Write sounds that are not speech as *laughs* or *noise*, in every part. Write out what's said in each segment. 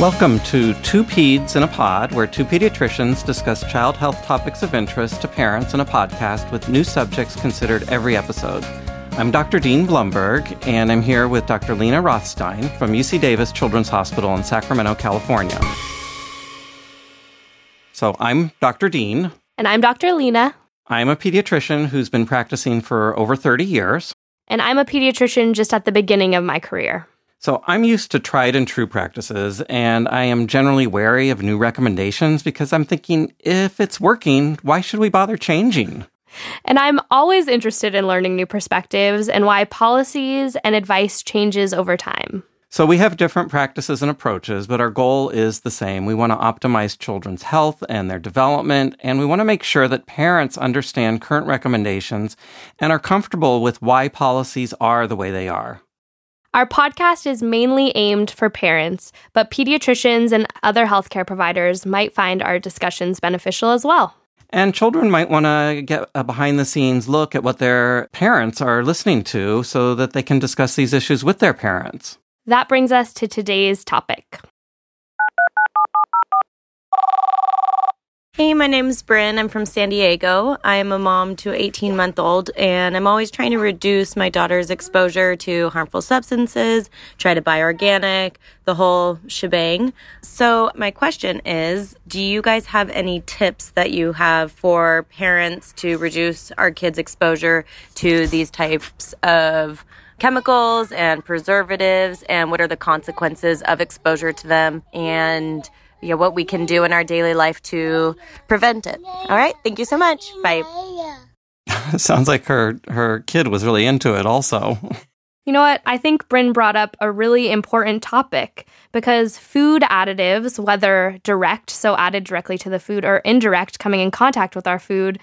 Welcome to Two Peds in a Pod, where two pediatricians discuss child health topics of interest to parents in a podcast with new subjects considered every episode. I'm Dr. Dean Blumberg, and I'm here with Dr. Lena Rothstein from UC Davis Children's Hospital in Sacramento, California. So I'm Dr. Dean. And I'm Dr. Lena. I'm a pediatrician who's been practicing for over 30 years. And I'm a pediatrician just at the beginning of my career. So I'm used to tried and true practices, and I am generally wary of new recommendations because I'm thinking if it's working, why should we bother changing? And I'm always interested in learning new perspectives and why policies and advice changes over time. So we have different practices and approaches, but our goal is the same. We want to optimize children's health and their development, and we want to make sure that parents understand current recommendations and are comfortable with why policies are the way they are. Our podcast is mainly aimed for parents, but pediatricians and other healthcare providers might find our discussions beneficial as well. And children might want to get a behind the scenes look at what their parents are listening to so that they can discuss these issues with their parents. That brings us to today's topic. Hey, my name's Bryn. I'm from San Diego. I am a mom to an 18 month old, and I'm always trying to reduce my daughter's exposure to harmful substances, try to buy organic, the whole shebang. So, my question is Do you guys have any tips that you have for parents to reduce our kids' exposure to these types of chemicals and preservatives, and what are the consequences of exposure to them? And you know, what we can do in our daily life to prevent it. All right. Thank you so much. Bye. *laughs* Sounds like her her kid was really into it also. You know what? I think Bryn brought up a really important topic because food additives, whether direct, so added directly to the food, or indirect, coming in contact with our food,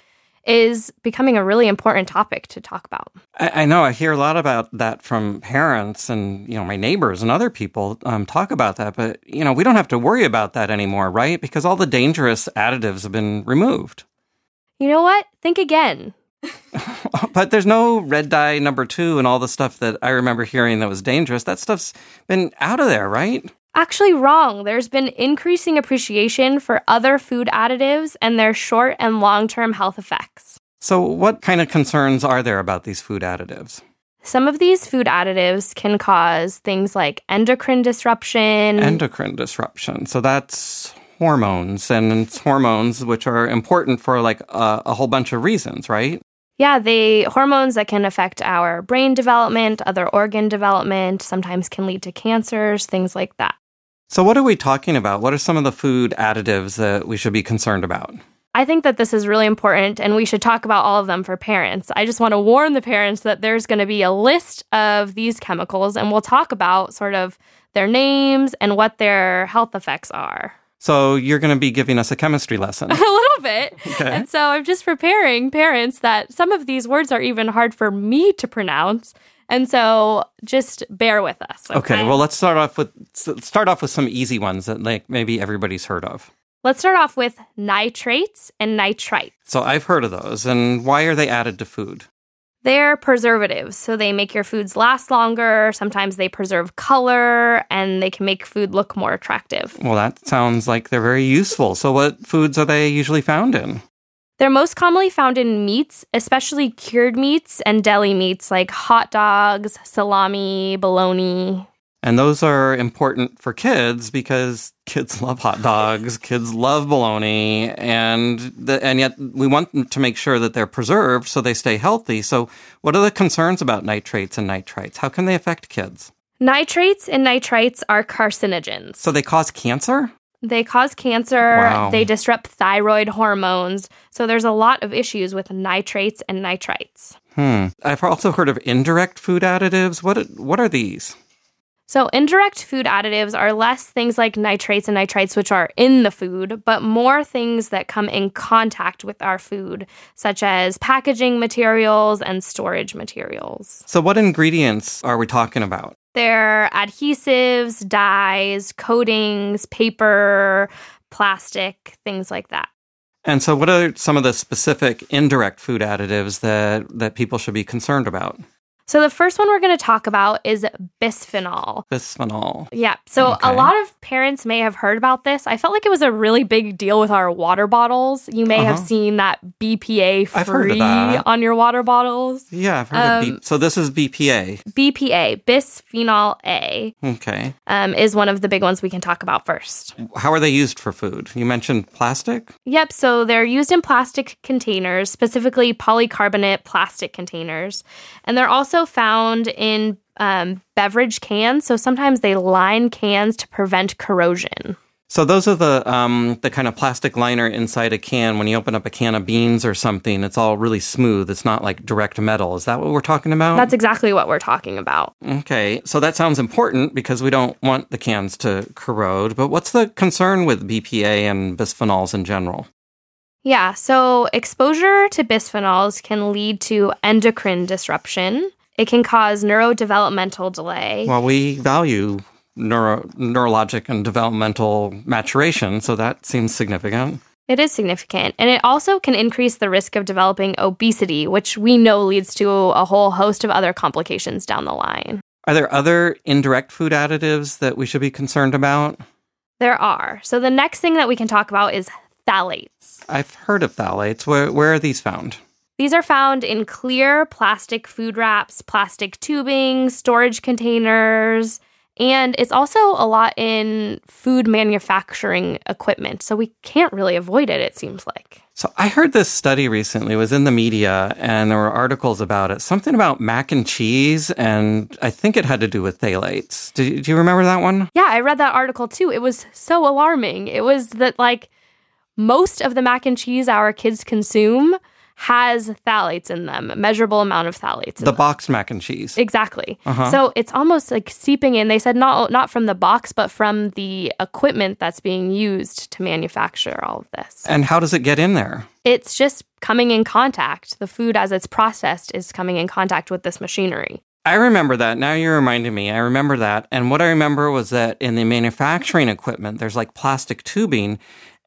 is becoming a really important topic to talk about. I, I, know I hear a lot about that from parents and you know my neighbors and other people um, talk about that, but you know we don't have to worry about that anymore, right? Because all the dangerous additives have been removed. You know what? Think again. *laughs* but there's no red dye number two and all the stuff that I remember hearing that was dangerous. That stuff's been out of there, right? Actually, wrong. There's been increasing appreciation for other food additives and their short and long term health effects. So, what kind of concerns are there about these food additives? Some of these food additives can cause things like endocrine disruption. Endocrine disruption. So, that's hormones, and it's hormones which are important for like a, a whole bunch of reasons, right? Yeah, they hormones that can affect our brain development, other organ development, sometimes can lead to cancers, things like that. So, what are we talking about? What are some of the food additives that we should be concerned about? I think that this is really important and we should talk about all of them for parents. I just want to warn the parents that there's going to be a list of these chemicals and we'll talk about sort of their names and what their health effects are. So you're going to be giving us a chemistry lesson. *laughs* a little bit. Okay. And so I'm just preparing parents that some of these words are even hard for me to pronounce. And so just bear with us. Okay? okay, well let's start off with start off with some easy ones that like maybe everybody's heard of. Let's start off with nitrates and nitrites. So I've heard of those. And why are they added to food? They're preservatives, so they make your foods last longer. Sometimes they preserve color and they can make food look more attractive. Well, that sounds like they're very useful. So, what foods are they usually found in? They're most commonly found in meats, especially cured meats and deli meats like hot dogs, salami, bologna. And those are important for kids because kids love hot dogs, kids love bologna, and the, and yet we want to make sure that they're preserved so they stay healthy. So, what are the concerns about nitrates and nitrites? How can they affect kids? Nitrates and nitrites are carcinogens. So they cause cancer? They cause cancer. Wow. They disrupt thyroid hormones. So there's a lot of issues with nitrates and nitrites. Hmm. I've also heard of indirect food additives. What what are these? So, indirect food additives are less things like nitrates and nitrites, which are in the food, but more things that come in contact with our food, such as packaging materials and storage materials. So, what ingredients are we talking about? They're adhesives, dyes, coatings, paper, plastic, things like that. And so, what are some of the specific indirect food additives that, that people should be concerned about? So the first one we're going to talk about is bisphenol. Bisphenol. Yeah. So Okay. a lot of parents may have heard about this. I felt like it was a really big deal with our water bottles. You may have Uh-huh. seen that BPA I've heard of free on your water bottles. Yeah, I've heard of B- So this is BPA. BPA, bisphenol A, Okay. um, is one of the big ones we can talk about first. How are they used for food? You mentioned plastic? Yep, so they're used in plastic containers, specifically polycarbonate plastic containers. And they're also found in um, beverage cans. So sometimes they line cans to prevent corrosion. So those are the um, the kind of plastic liner inside a can. When you open up a can of beans or something, it's all really smooth. It's not like direct metal. Is that what we're talking about? That's exactly what we're talking about. okay. So that sounds important because we don't want the cans to corrode. But what's the concern with BPA and bisphenols in general? Yeah, so exposure to bisphenols can lead to endocrine disruption. It can cause neurodevelopmental delay. Well, we value neuro, neurologic and developmental maturation, so that seems significant. It is significant. And it also can increase the risk of developing obesity, which we know leads to a whole host of other complications down the line. Are there other indirect food additives that we should be concerned about? There are. So the next thing that we can talk about is phthalates. I've heard of phthalates. Where, where are these found? These are found in clear plastic food wraps, plastic tubing, storage containers, and it's also a lot in food manufacturing equipment. So we can't really avoid it, it seems like. So I heard this study recently it was in the media and there were articles about it. Something about mac and cheese and I think it had to do with phthalates. Do, you- do you remember that one? Yeah, I read that article too. It was so alarming. It was that, like, most of the mac and cheese our kids consume has phthalates in them, a measurable amount of phthalates. in The them. boxed mac and cheese. Exactly. Uh-huh. So it's almost like seeping in. They said not not from the box, but from the equipment that's being used to manufacture all of this. And how does it get in there? It's just coming in contact. The food, as it's processed, is coming in contact with this machinery. I remember that. Now you're reminding me. I remember that. And what I remember was that in the manufacturing equipment, there's like plastic tubing.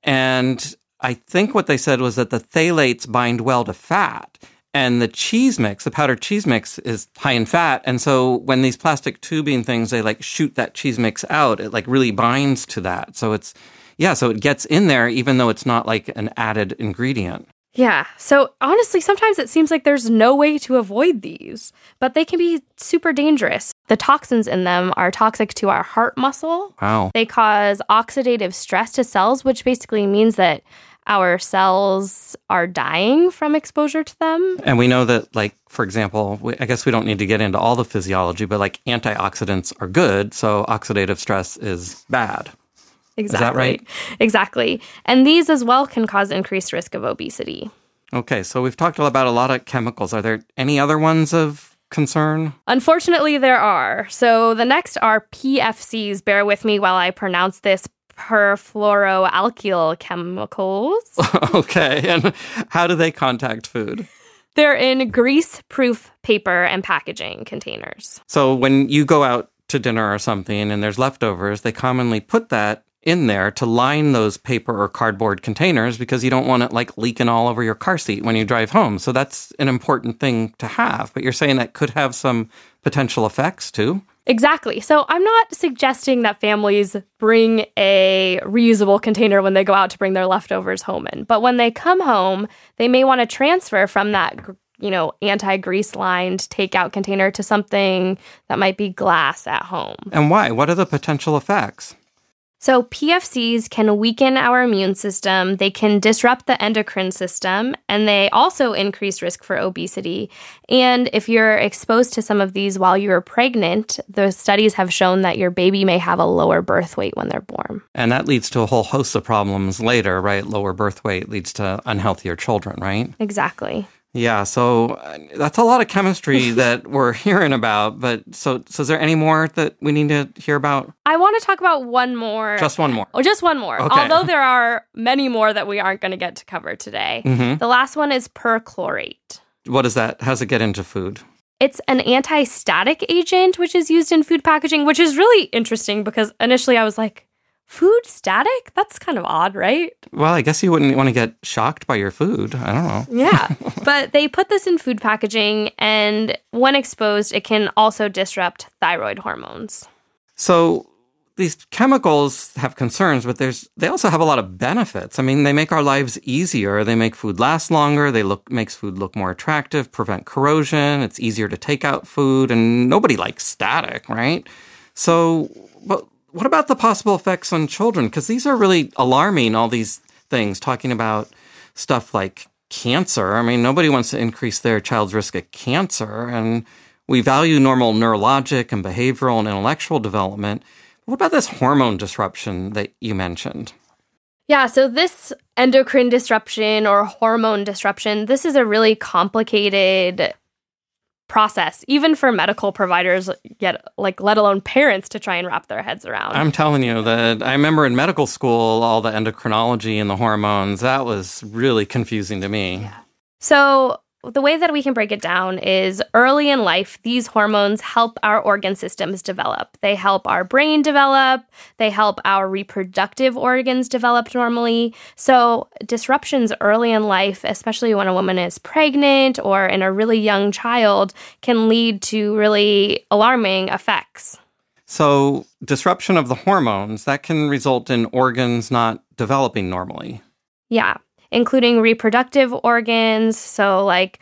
And I think what they said was that the phthalates bind well to fat. And the cheese mix, the powdered cheese mix, is high in fat. And so when these plastic tubing things, they like shoot that cheese mix out, it like really binds to that. So it's, yeah, so it gets in there even though it's not like an added ingredient. Yeah. So honestly, sometimes it seems like there's no way to avoid these, but they can be super dangerous. The toxins in them are toxic to our heart muscle. Wow. They cause oxidative stress to cells, which basically means that our cells are dying from exposure to them. And we know that, like, for example, we, I guess we don't need to get into all the physiology, but like antioxidants are good. So oxidative stress is bad. Exactly. that right? Exactly. And these as well can cause increased risk of obesity. Okay. So we've talked about a lot of chemicals. Are there any other ones of concern? Unfortunately, there are. So the next are PFCs. Bear with me while I pronounce this perfluoroalkyl chemicals. *laughs* okay. And how do they contact food? They're in grease proof paper and packaging containers. So when you go out to dinner or something and there's leftovers, they commonly put that in there to line those paper or cardboard containers because you don't want it like leaking all over your car seat when you drive home. So that's an important thing to have. But you're saying that could have some potential effects too? Exactly. So I'm not suggesting that families bring a reusable container when they go out to bring their leftovers home in. But when they come home, they may want to transfer from that, you know, anti-grease lined takeout container to something that might be glass at home. And why? What are the potential effects? So, PFCs can weaken our immune system, they can disrupt the endocrine system, and they also increase risk for obesity. And if you're exposed to some of these while you're pregnant, the studies have shown that your baby may have a lower birth weight when they're born. And that leads to a whole host of problems later, right? Lower birth weight leads to unhealthier children, right? Exactly. Yeah, so uh, that's a lot of chemistry *laughs* that we're hearing about. But so, so is there any more that we need to hear about? I want to talk about one more. Just one more. Oh, just one more. Okay. Although there are many more that we aren't going to get to cover today. Mhm. The last one is perchlorate. What is that? How does it get into food? It's an anti static agent, which is used in food packaging, which is really interesting because initially I was like, Food static? That's kind of odd, right? Well, I guess you wouldn't want to get shocked by your food. I don't know. Yeah. *laughs* but they put this in food packaging, and when exposed, it can also disrupt thyroid hormones. So these chemicals have concerns, but there's they also have a lot of benefits. I mean, they make our lives easier. They make food last longer. They look makes food look more attractive, prevent corrosion. It's easier to take out food, and nobody likes static, right? So, but what about the possible effects on children? Because these are really alarming. All these things talking about stuff like cancer. I mean, nobody wants to increase their child's risk of cancer, and we value normal neurologic and behavioral and intellectual development. What about this hormone disruption that you mentioned? Yeah, so this endocrine disruption or hormone disruption, this is a really complicated process, even for medical providers, yet like let alone parents to try and wrap their heads around. I'm telling you that I remember in medical school all the endocrinology and the hormones. That was really confusing to me. Yeah. So the way that we can break it down is early in life, these hormones help our organ systems develop. They help our brain develop, they help our reproductive organs develop normally. So, disruptions early in life, especially when a woman is pregnant or in a really young child, can lead to really alarming effects. So, disruption of the hormones that can result in organs not developing normally. Yeah including reproductive organs, so like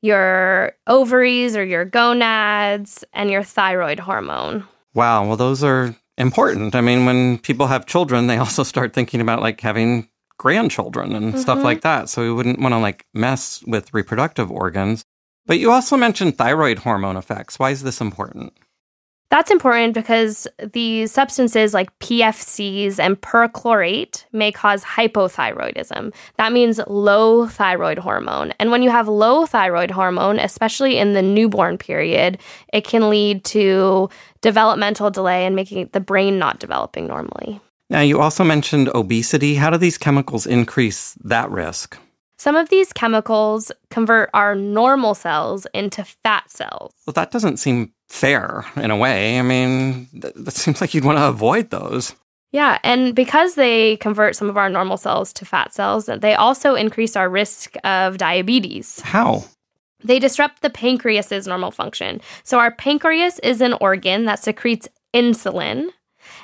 your ovaries or your gonads and your thyroid hormone. Wow, well those are important. I mean, when people have children, they *laughs* also start thinking about like having grandchildren and mm-hmm. stuff like that. So we wouldn't want to like mess with reproductive organs. But you also mentioned thyroid hormone effects. Why is this important? That's important because these substances like PFCs and perchlorate may cause hypothyroidism. That means low thyroid hormone. And when you have low thyroid hormone, especially in the newborn period, it can lead to developmental delay and making the brain not developing normally. Now, you also mentioned obesity. How do these chemicals increase that risk? Some of these chemicals convert our normal cells into fat cells. Well, that doesn't seem fair in a way. I mean, that, that seems like you'd want to avoid those. Yeah, and because they convert some of our normal cells to fat cells, they also increase our risk of diabetes. How? They disrupt the pancreas's normal function. So our pancreas is an organ that secretes insulin,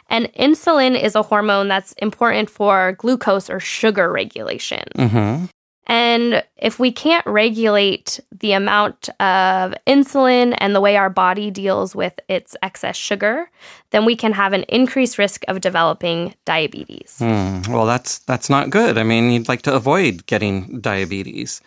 and insulin is a hormone that's important for glucose or sugar regulation. Mm-hmm. And if we can't regulate the amount of insulin and the way our body deals with its excess sugar, then we can have an increased risk of developing diabetes. Hmm. Well, that's that's not good. I mean, you'd like to avoid getting diabetes.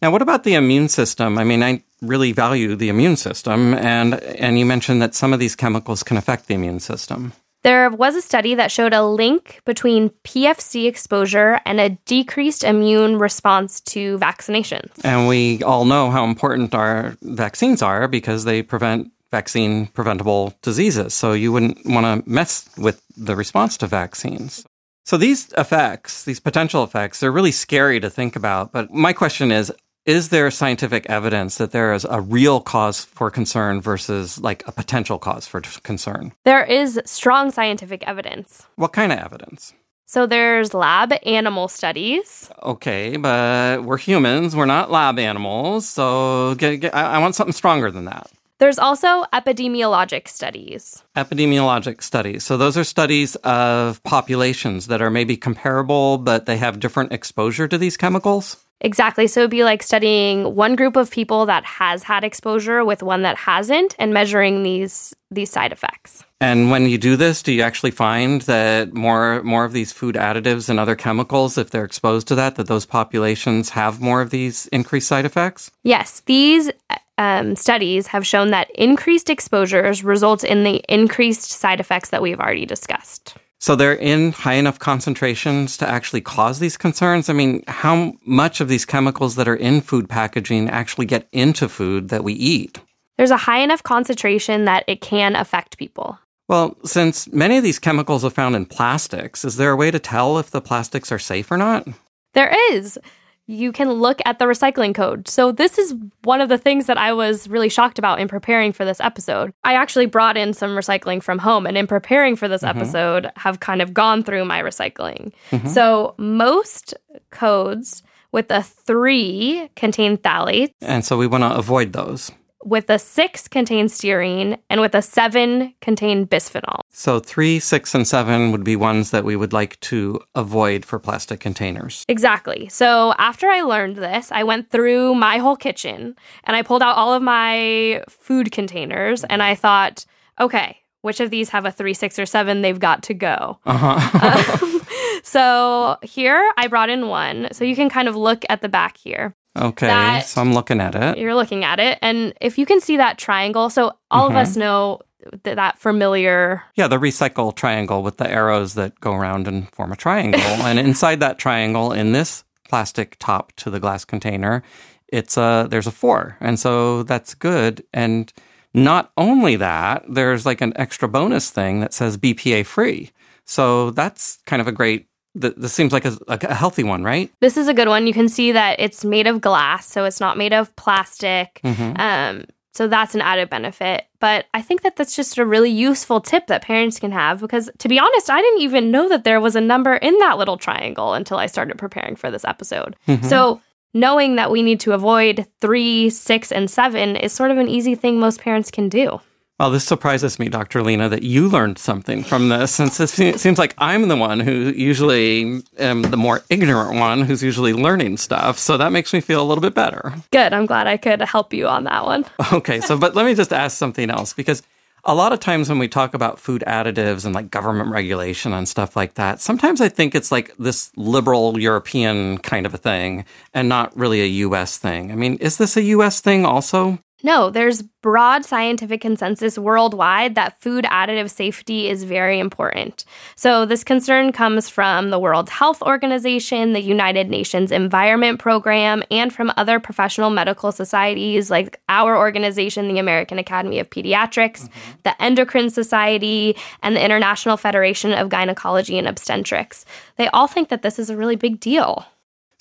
Now, what about the immune system? I mean, I really value the immune system, and and you mentioned that some of these chemicals can affect the immune system. There was a study that showed a link between PFC exposure and a decreased immune response to vaccinations. And we all know how important our vaccines are because they prevent vaccine preventable diseases. So you wouldn't want to mess with the response to vaccines. So these effects, these potential effects, they're really scary to think about. But my question is is there scientific evidence that there is a real cause for concern versus like a potential cause for concern? There is strong scientific evidence. What kind of evidence? So there's lab animal studies. Okay, but we're humans. We're not lab animals. So get, get, I, I want something stronger than that. There's also epidemiologic studies. Epidemiologic studies. So those are studies of populations that are maybe comparable, but they have different exposure to these chemicals. Exactly. So it'd be like studying one group of people that has had exposure with one that hasn't and measuring these these side effects. And when you do this, do you actually find that more more of these food additives and other chemicals if they're exposed to that that those populations have more of these increased side effects? Yes, these um, studies have shown that increased exposures result in the increased side effects that we've already discussed. So they're in high enough concentrations to actually cause these concerns. I mean, how much of these chemicals that are in food packaging actually get into food that we eat? There's a high enough concentration that it can affect people. Well, since many of these chemicals are found in plastics, is there a way to tell if the plastics are safe or not? There is. You can look at the recycling code. So, this is one of the things that I was really shocked about in preparing for this episode. I actually brought in some recycling from home, and in preparing for this mm-hmm. episode, have kind of gone through my recycling. Mm-hmm. So, most codes with a three contain phthalates. And so, we want to avoid those with a six contain styrene, and with a seven contain bisphenol. So three, six, and seven would be ones that we would like to avoid for plastic containers. Exactly. So after I learned this, I went through my whole kitchen and I pulled out all of my food containers and I thought, okay, which of these have a three, six, or seven? They've got to go. Uh-huh. *laughs* um, so here I brought in one. So you can kind of look at the back here. Okay, so I'm looking at it. You're looking at it. And if you can see that triangle, so all mm-hmm. of us know th- that familiar. Yeah, the recycle triangle with the arrows that go around and form a triangle. *laughs* and inside that triangle, in this plastic top to the glass container, it's a there's a four, and so that's good. And not only that, there's like an extra bonus thing that says BPA free. So that's kind of a great this seems like a, a, healthy one, right? This is a good one. You can see that it's made of glass, so it's not made of plastic. Mm-hmm. Um, so that's an added benefit. But I think that that's just a really useful tip that parents can have because, to be honest, I didn't even know that there was a number in that little triangle until I started preparing for this episode. Mm-hmm. So knowing that we need to avoid three, six, and seven is sort of an easy thing most parents can do. Well, this surprises me, Dr. Lena, that you learned something from this, since it seems like I'm the one who usually am the more ignorant one who's usually learning stuff. So that makes me feel a little bit better. Good. I'm glad I could help you on that one. *laughs* Okay. So, but let me just ask something else because a lot of times when we talk about food additives and like government regulation and stuff like that, sometimes I think it's like this liberal European kind of a thing and not really a US thing. I mean, is this a US thing also? No, there's broad scientific consensus worldwide that food additive safety is very important. So, this concern comes from the World Health Organization, the United Nations Environment Program, and from other professional medical societies like our organization, the American Academy of Pediatrics, mm-hmm. the Endocrine Society, and the International Federation of Gynecology and Obstetrics. They all think that this is a really big deal.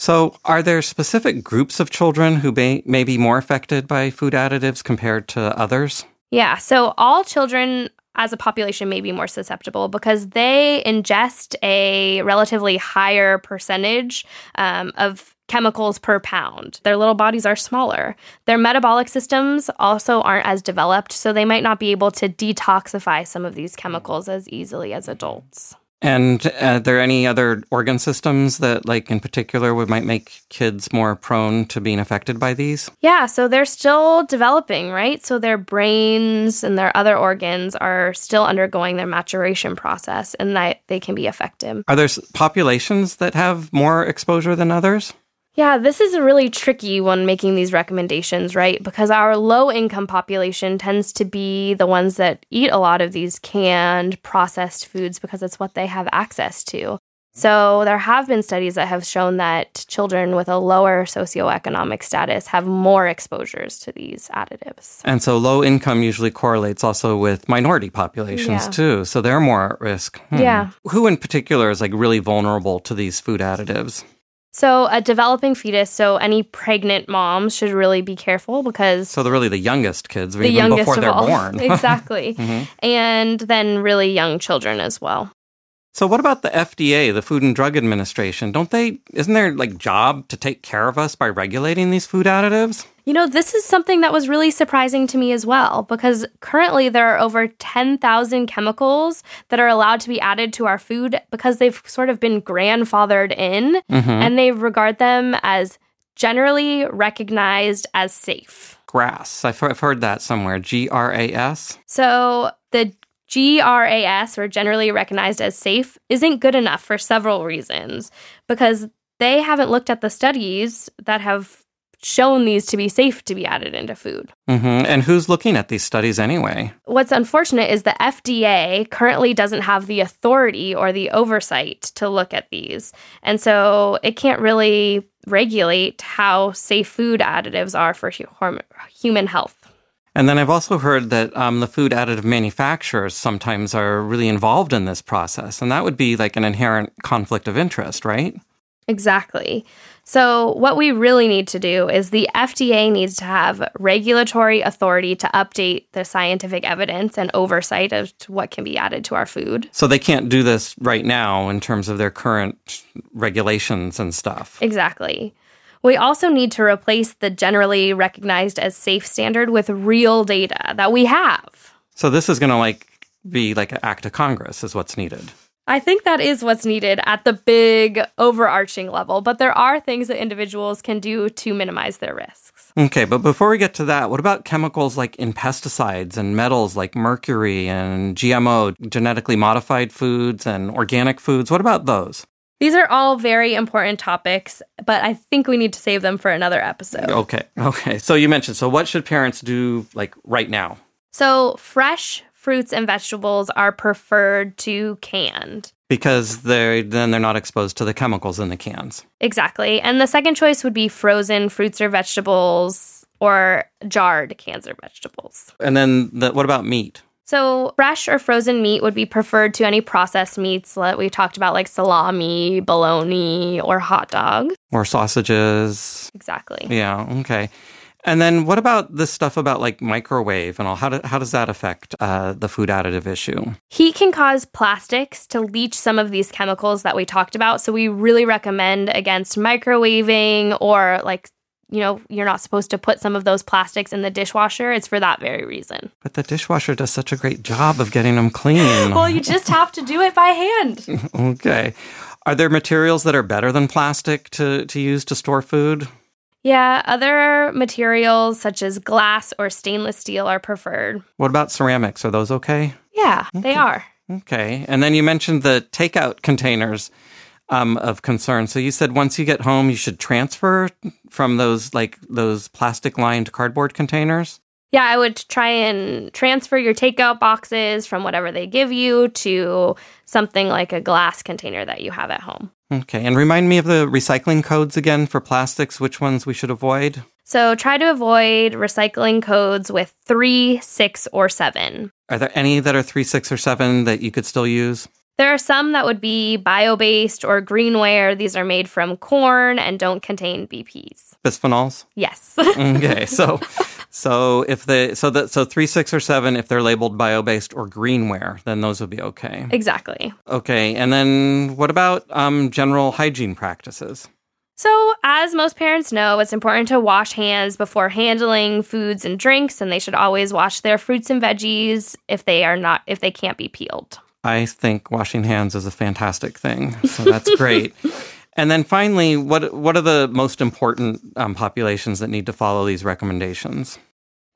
So, are there specific groups of children who may, may be more affected by food additives compared to others? Yeah, so all children as a population may be more susceptible because they ingest a relatively higher percentage um, of chemicals per pound. Their little bodies are smaller. Their metabolic systems also aren't as developed, so they might not be able to detoxify some of these chemicals as easily as adults. And uh, are there any other organ systems that, like in particular, would might make kids more prone to being affected by these? Yeah, so they're still developing, right? So their brains and their other organs are still undergoing their maturation process, and that they can be affected. Are there populations that have more exposure than others? Yeah, this is a really tricky one making these recommendations, right? Because our low income population tends to be the ones that eat a lot of these canned processed foods because it's what they have access to. So, there have been studies that have shown that children with a lower socioeconomic status have more exposures to these additives. And so, low income usually correlates also with minority populations yeah. too. So, they're more at risk. Hmm. Yeah. Who in particular is like really vulnerable to these food additives? So, a developing fetus, so any pregnant moms should really be careful because. So, they're really the youngest kids, the even youngest before they're all. born. *laughs* *laughs* exactly. mm-hmm. And then really young children as well. So, what about the FDA, the Food and Drug Administration? Don't they, isn't their like job to take care of us by regulating these food additives? You know, this is something that was really surprising to me as well, because currently there are over 10,000 chemicals that are allowed to be added to our food because they've sort of been grandfathered in mm-hmm. and they regard them as generally recognized as safe. GRAS. I've heard that somewhere. G R A S. So the GRAS, or generally recognized as safe, isn't good enough for several reasons because they haven't looked at the studies that have shown these to be safe to be added into food. Mm-hmm. And who's looking at these studies anyway? What's unfortunate is the FDA currently doesn't have the authority or the oversight to look at these. And so it can't really regulate how safe food additives are for human health. And then I've also heard that um, the food additive manufacturers sometimes are really involved in this process. And that would be like an inherent conflict of interest, right? Exactly. So, what we really need to do is the FDA needs to have regulatory authority to update the scientific evidence and oversight of what can be added to our food. So they can't do this right now in terms of their current regulations and stuff. Exactly. We also need to replace the generally recognized as safe standard with real data that we have. So this is going to like be like an act of Congress is what's needed. I think that is what's needed at the big overarching level, but there are things that individuals can do to minimize their risks. Okay, but before we get to that, what about chemicals like in pesticides and metals like mercury and GMO, genetically modified foods and organic foods? What about those? These are all very important topics, but I think we need to save them for another episode. Okay. Okay. So you mentioned so what should parents do like right now? So, fresh fruits and vegetables are preferred to canned. Because they're then they're not exposed to the chemicals in the cans. Exactly. And the second choice would be frozen fruits or vegetables or jarred cans or vegetables. And then the, what about meat? So, fresh or frozen meat would be preferred to any processed meats that we talked about, like salami, bologna, or hot dogs. Or sausages. Exactly. Yeah, okay. And then what about this stuff about like microwave and all? How, do, how does that affect uh, the food additive issue? Heat can cause plastics to leach some of these chemicals that we talked about. So we really recommend against microwaving or like you know, you're not supposed to put some of those plastics in the dishwasher. It's for that very reason. But the dishwasher does such a great job of getting them clean. *laughs* well, you just have to do it by hand. *laughs* okay. Are there materials that are better than plastic to, to use to store food? Yeah, other materials such as glass or stainless steel are preferred. What about ceramics? Are those okay? Yeah, okay. they are. Okay. And then you mentioned the takeout containers um, of concern. So you said once you get home, you should transfer from those like those plastic lined cardboard containers. Yeah, I would try and transfer your takeout boxes from whatever they give you to something like a glass container that you have at home. Okay, and remind me of the recycling codes again for plastics, which ones we should avoid? So try to avoid recycling codes with three, six, or seven. Are there any that are three, six, or seven that you could still use? There are some that would be bio based or greenware. These are made from corn and don't contain BPs. Bisphenols? Yes. *laughs* okay, so so if they so that so three, six, or seven, if they're labeled bio based or greenware, then those would be okay. Exactly. Okay, and then what about um, general hygiene practices? So, as most parents know, it's important to wash hands before handling foods and drinks, and they should always wash their fruits and veggies if they are not if they can't be peeled. I think washing hands is a fantastic thing. So that's great. *laughs* and then finally, what what are the most important um, populations that need to follow these recommendations?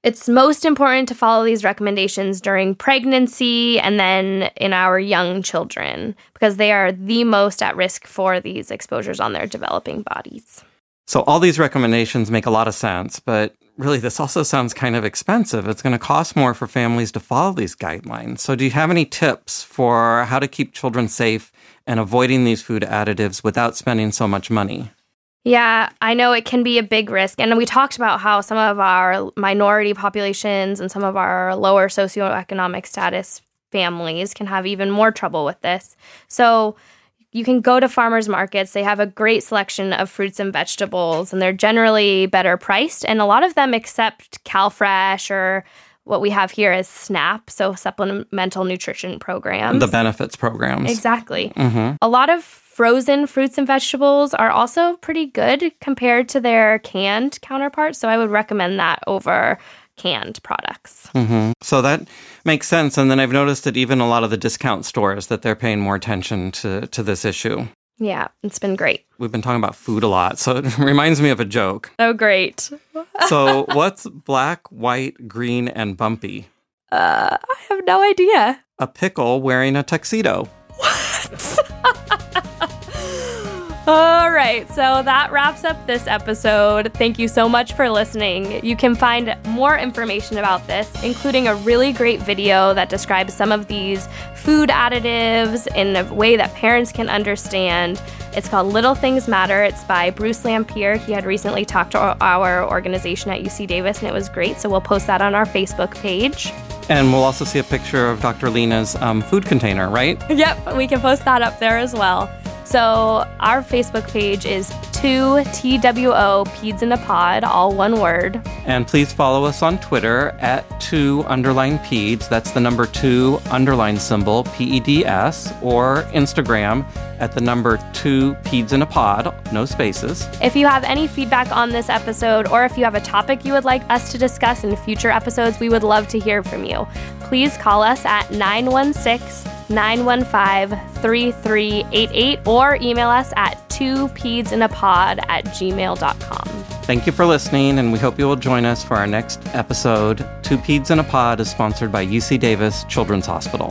It's most important to follow these recommendations during pregnancy and then in our young children because they are the most at risk for these exposures on their developing bodies. So, all these recommendations make a lot of sense, but really, this also sounds kind of expensive. It's going to cost more for families to follow these guidelines. So, do you have any tips for how to keep children safe and avoiding these food additives without spending so much money? Yeah, I know it can be a big risk. And we talked about how some of our minority populations and some of our lower socioeconomic status families can have even more trouble with this. So, you can go to farmers markets. They have a great selection of fruits and vegetables, and they're generally better priced. And a lot of them accept CalFresh or what we have here is SNAP, so supplemental nutrition programs. The benefits programs. Exactly. Mm-hmm. A lot of frozen fruits and vegetables are also pretty good compared to their canned counterparts. So I would recommend that over canned products. Mm-hmm. So that makes sense. And then I've noticed that even a lot of the discount stores that they're paying more attention to to this issue. Yeah, it's been great. We've been talking about food a lot, so it *laughs* reminds me of a joke. Oh, great. *laughs* so, what's black, white, green, and bumpy? Uh, I have no idea. A pickle wearing a tuxedo. What? All right, so that wraps up this episode. Thank you so much for listening. You can find more information about this, including a really great video that describes some of these food additives in a way that parents can understand. It's called Little Things Matter. It's by Bruce Lanphear. He had recently talked to our organization at UC Davis, and it was great. So we'll post that on our Facebook page. And we'll also see a picture of Dr. Lena's um, food container, right? Yep, we can post that up there as well. So our Facebook page is 2TWO Peds in a Pod, all one word. And please follow us on Twitter at 2 underline Peds. That's the number 2 underline symbol, P E D S, or Instagram at the number 2 Peds in a Pod, no spaces. If you have any feedback on this episode or if you have a topic you would like us to discuss in future episodes, we would love to hear from you. Please call us at 916 915 3388 or email us at 2pedsinapod at gmail.com. Thank you for listening, and we hope you will join us for our next episode. Two Peds in a Pod is sponsored by UC Davis Children's Hospital.